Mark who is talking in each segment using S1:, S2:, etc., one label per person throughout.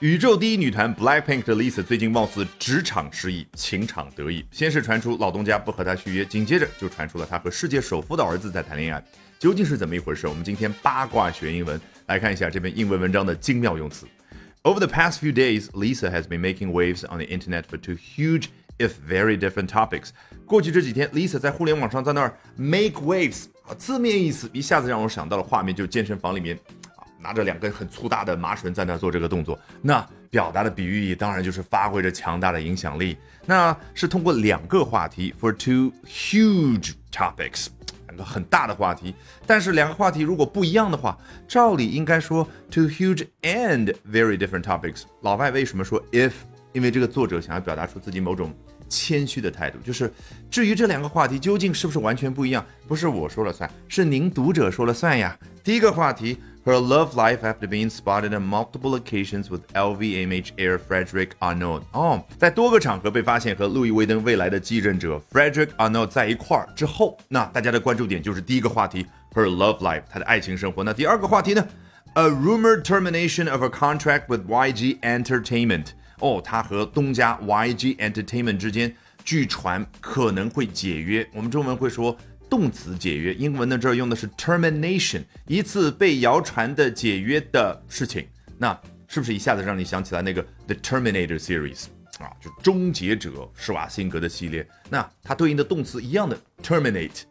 S1: 宇宙第一女团 Blackpink 的 Lisa 最近貌似职场失意，情场得意。先是传出老东家不和她续约，紧接着就传出了她和世界首富的儿子在谈恋爱，究竟是怎么一回事？我们今天八卦学英文，来看一下这篇英文文章的精妙用词。Over the past few days, Lisa has been making waves on the internet for two huge, if very different topics. 过去这几天，Lisa 在互联网上在那儿 make waves，字面意思一下子让我想到了画面，就健身房里面。拿着两根很粗大的麻绳在那做这个动作，那表达的比喻意当然就是发挥着强大的影响力。那是通过两个话题，for two huge topics，两个很大的话题。但是两个话题如果不一样的话，照理应该说 two huge and very different topics。老外为什么说 if？因为这个作者想要表达出自己某种谦虚的态度，就是至于这两个话题究竟是不是完全不一样，不是我说了算，是您读者说了算呀。第一个话题。her love life after being spotted on multiple occasions with LVMH heir Frederick Arnold。哦，在多个场合被发现和路易威登未来的继任者 Frederick Arnold 在一块儿之后，那大家的关注点就是第一个话题，her love life，她的爱情生活。那第二个话题呢？A rumored termination of a contract with YG Entertainment。哦，她和东家 YG Entertainment 之间，据传可能会解约。我们中文会说 动词解约，英文呢这儿用的是 termination，一次被谣传的解约的事情，那是不是一下子让你想起来那个 The Terminator series 啊，就终结者施瓦辛格的系列？那它对应的动词一样的 terminate，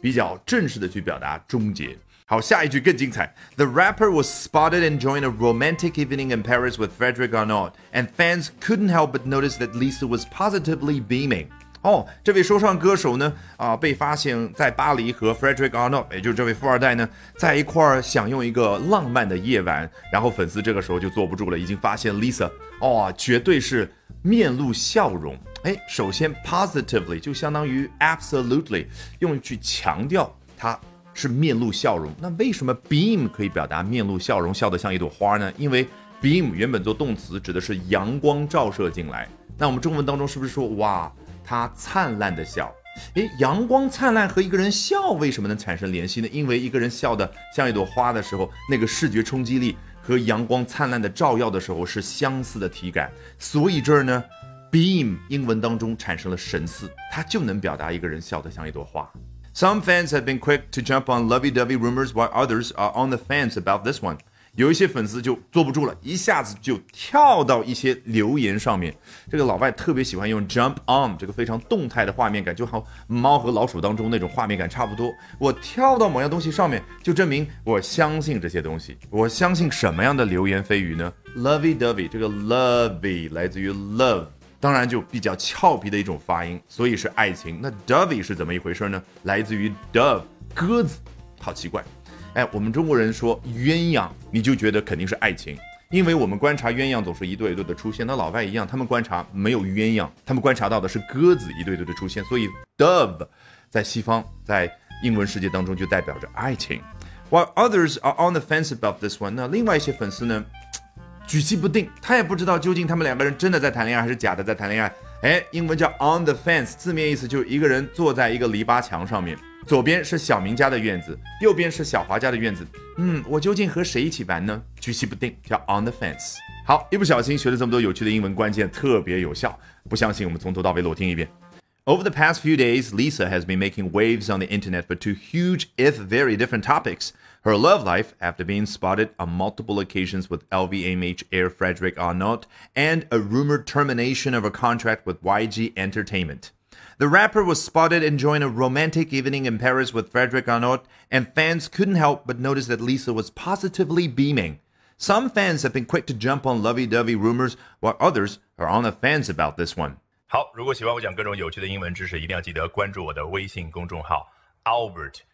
S1: 比较正式的去表达终结。好，下一句更精彩。The rapper was spotted enjoying a romantic evening in Paris with Frederick Arnault, and fans couldn't help but notice that Lisa was positively beaming. 哦，这位说唱歌手呢，啊，被发现在巴黎和 Frederick Arnold，也就是这位富二代呢，在一块儿享用一个浪漫的夜晚。然后粉丝这个时候就坐不住了，已经发现 Lisa，哦，绝对是面露笑容。哎，首先 positively 就相当于 absolutely，用去强调他是面露笑容。那为什么 beam 可以表达面露笑容，笑得像一朵花呢？因为 beam 原本做动词指的是阳光照射进来。那我们中文当中是不是说哇？他灿烂的笑，诶，阳光灿烂和一个人笑为什么能产生联系呢？因为一个人笑的像一朵花的时候，那个视觉冲击力和阳光灿烂的照耀的时候是相似的体感，所以这儿呢，beam 英文当中产生了神似，它就能表达一个人笑得像一朵花。Some fans have been quick to jump on lovey-dovey rumors, while others are on the fence about this one. 有一些粉丝就坐不住了，一下子就跳到一些留言上面。这个老外特别喜欢用 jump on 这个非常动态的画面感，就好猫和老鼠当中那种画面感差不多。我跳到某样东西上面，就证明我相信这些东西。我相信什么样的流言蜚语呢？Lovey dovey 这个 lovey 来自于 love，当然就比较俏皮的一种发音，所以是爱情。那 dovey 是怎么一回事呢？来自于 dove 鸽子，好奇怪。哎，我们中国人说鸳鸯，你就觉得肯定是爱情，因为我们观察鸳鸯总是一对一对的出现。那老外一样，他们观察没有鸳鸯，他们观察到的是鸽子一对对的出现。所以 dove 在西方，在英文世界当中就代表着爱情。While others are on the fence about this one，那另外一些粉丝呢，举棋不定，他也不知道究竟他们两个人真的在谈恋爱还是假的在谈恋爱。哎，英文叫 on the fence，字面意思就是一个人坐在一个篱笆墙上面。左边是小明家的院子，右边是小华家的院子。嗯，我究竟和谁一起玩呢？举棋不定，叫 on the fence。好，一不小心学了这么多有趣的英文，关键特别有效。不相信，我们从头到尾裸听一遍。Over the past few days, Lisa has been making waves on the internet for two huge, if very different topics. Her love life, after being spotted on multiple occasions with LVMH heir Frederick Arnault, and a rumored termination of her contract with YG Entertainment. The rapper was spotted enjoying a romantic evening in Paris with Frederick Arnault, and fans couldn't help but notice that Lisa was positively beaming. Some fans have been quick to jump on lovey-dovey rumors, while others are on the fence about this one.
S2: 好，如果喜欢我讲各种有趣的英文知识，一定要记得关注我的微信公众号 Albert